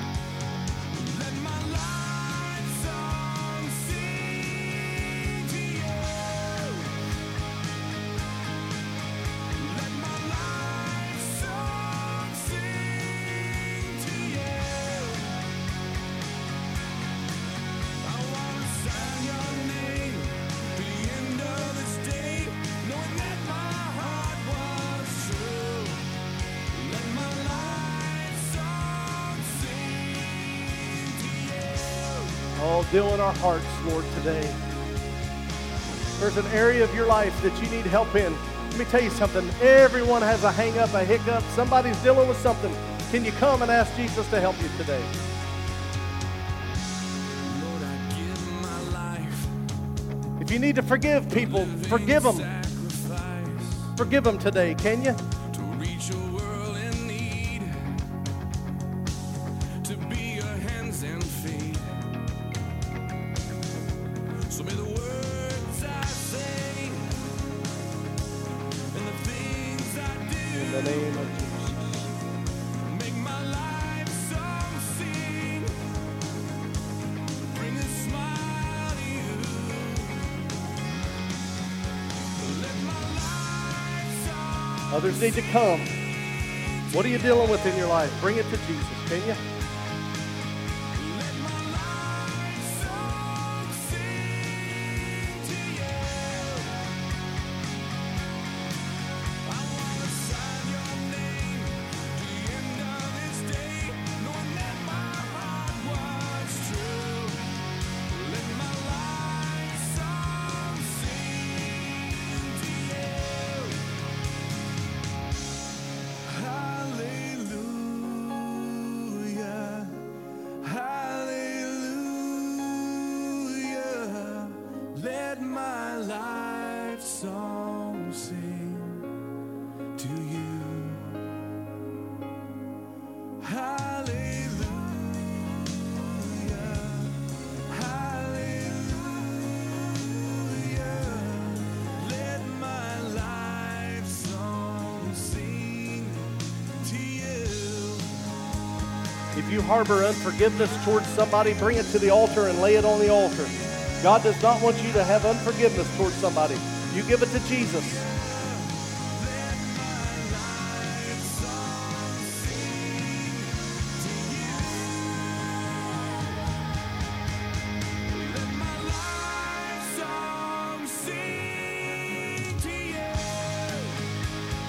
Oh, deal in our hearts, Lord, today. There's an area of your life that you need help in. Let me tell you something. Everyone has a hang up, a hiccup. Somebody's dealing with something. Can you come and ask Jesus to help you today? Lord, I give my life. If you need to forgive people, forgive them. Forgive them today, can you? Need to come. What are you dealing with in your life? Bring it to Jesus, can you? Unforgiveness towards somebody, bring it to the altar and lay it on the altar. God does not want you to have unforgiveness towards somebody. You give it to Jesus.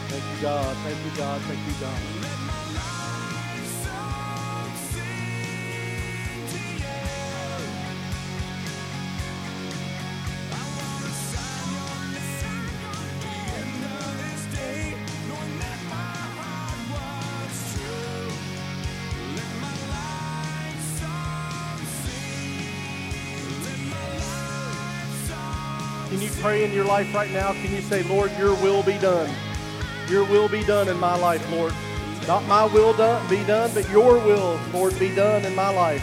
Thank you, God. Thank you, God. Thank you, God. Pray in your life right now? Can you say, Lord, your will be done? Your will be done in my life, Lord. Not my will done, be done, but your will, Lord, be done in my life.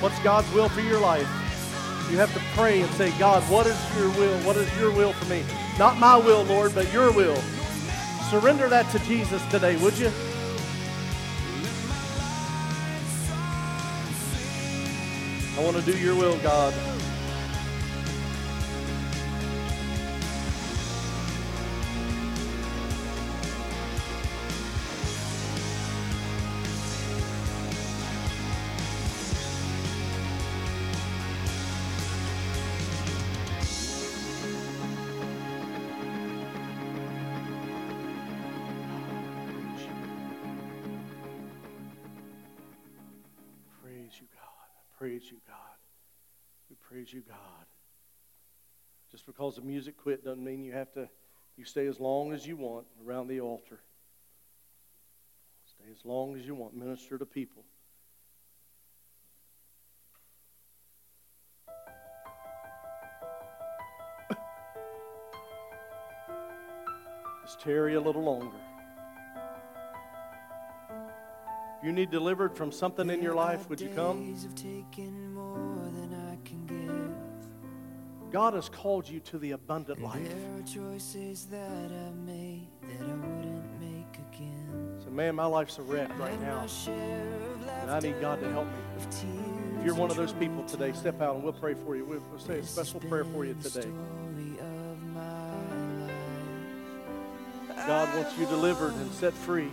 What's God's will for your life? You have to pray and say, God, what is your will? What is your will for me? Not my will, Lord, but your will. Surrender that to Jesus today, would you? I want to do your will, God. Because the music quit doesn't mean you have to, you stay as long as you want around the altar. Stay as long as you want. Minister to people. Just tarry a little longer. If you need delivered from something in your life, would you come? God has called you to the abundant life. There are choices that I've made that I wouldn't make again. So, man, my life's a wreck right now, my share of and I need God to help me. If you're one of those people today, step out and we'll pray for you. We'll, we'll say a special prayer for you today. story of my life. God wants you delivered and set free.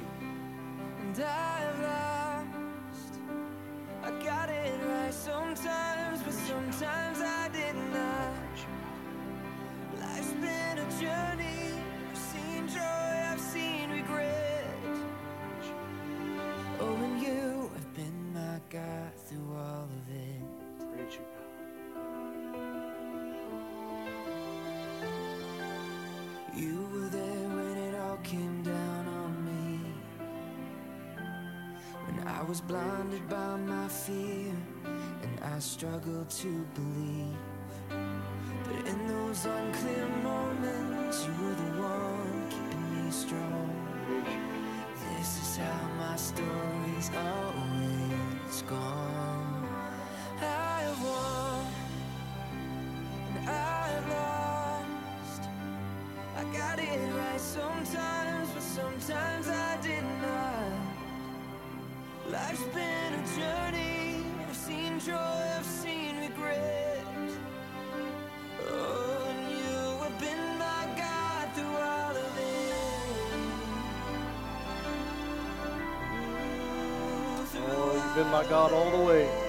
I struggled to believe. Been my God all the way.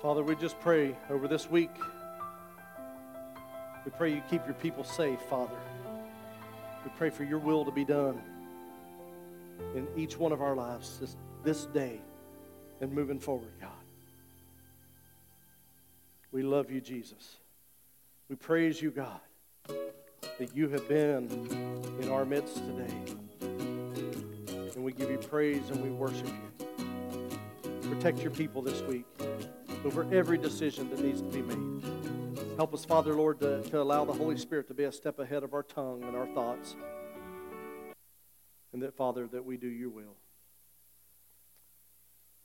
Father, we just pray over this week. We pray you keep your people safe, Father. We pray for your will to be done in each one of our lives this, this day and moving forward, God. We love you, Jesus. We praise you, God, that you have been in our midst today. And we give you praise and we worship you. Protect your people this week over every decision that needs to be made. Help us, Father, Lord, to, to allow the Holy Spirit to be a step ahead of our tongue and our thoughts. And that, Father, that we do your will.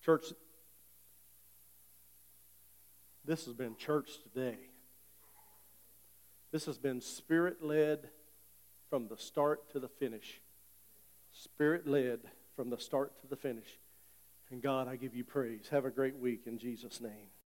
Church, this has been church today. This has been spirit led from the start to the finish. Spirit led from the start to the finish. And God, I give you praise. Have a great week in Jesus' name.